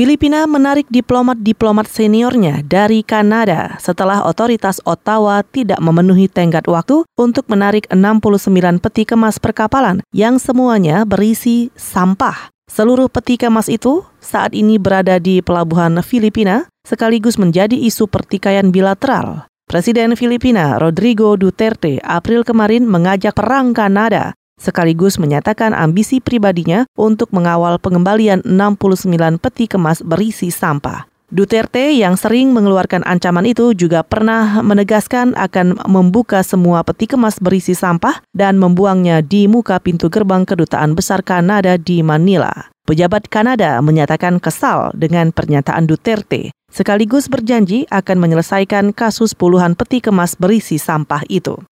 Filipina menarik diplomat-diplomat seniornya dari Kanada setelah otoritas Ottawa tidak memenuhi tenggat waktu untuk menarik 69 peti kemas perkapalan yang semuanya berisi sampah. Seluruh peti kemas itu saat ini berada di pelabuhan Filipina sekaligus menjadi isu pertikaian bilateral. Presiden Filipina Rodrigo Duterte April kemarin mengajak perang Kanada sekaligus menyatakan ambisi pribadinya untuk mengawal pengembalian 69 peti kemas berisi sampah. Duterte yang sering mengeluarkan ancaman itu juga pernah menegaskan akan membuka semua peti kemas berisi sampah dan membuangnya di muka pintu gerbang kedutaan besar Kanada di Manila. Pejabat Kanada menyatakan kesal dengan pernyataan Duterte, sekaligus berjanji akan menyelesaikan kasus puluhan peti kemas berisi sampah itu.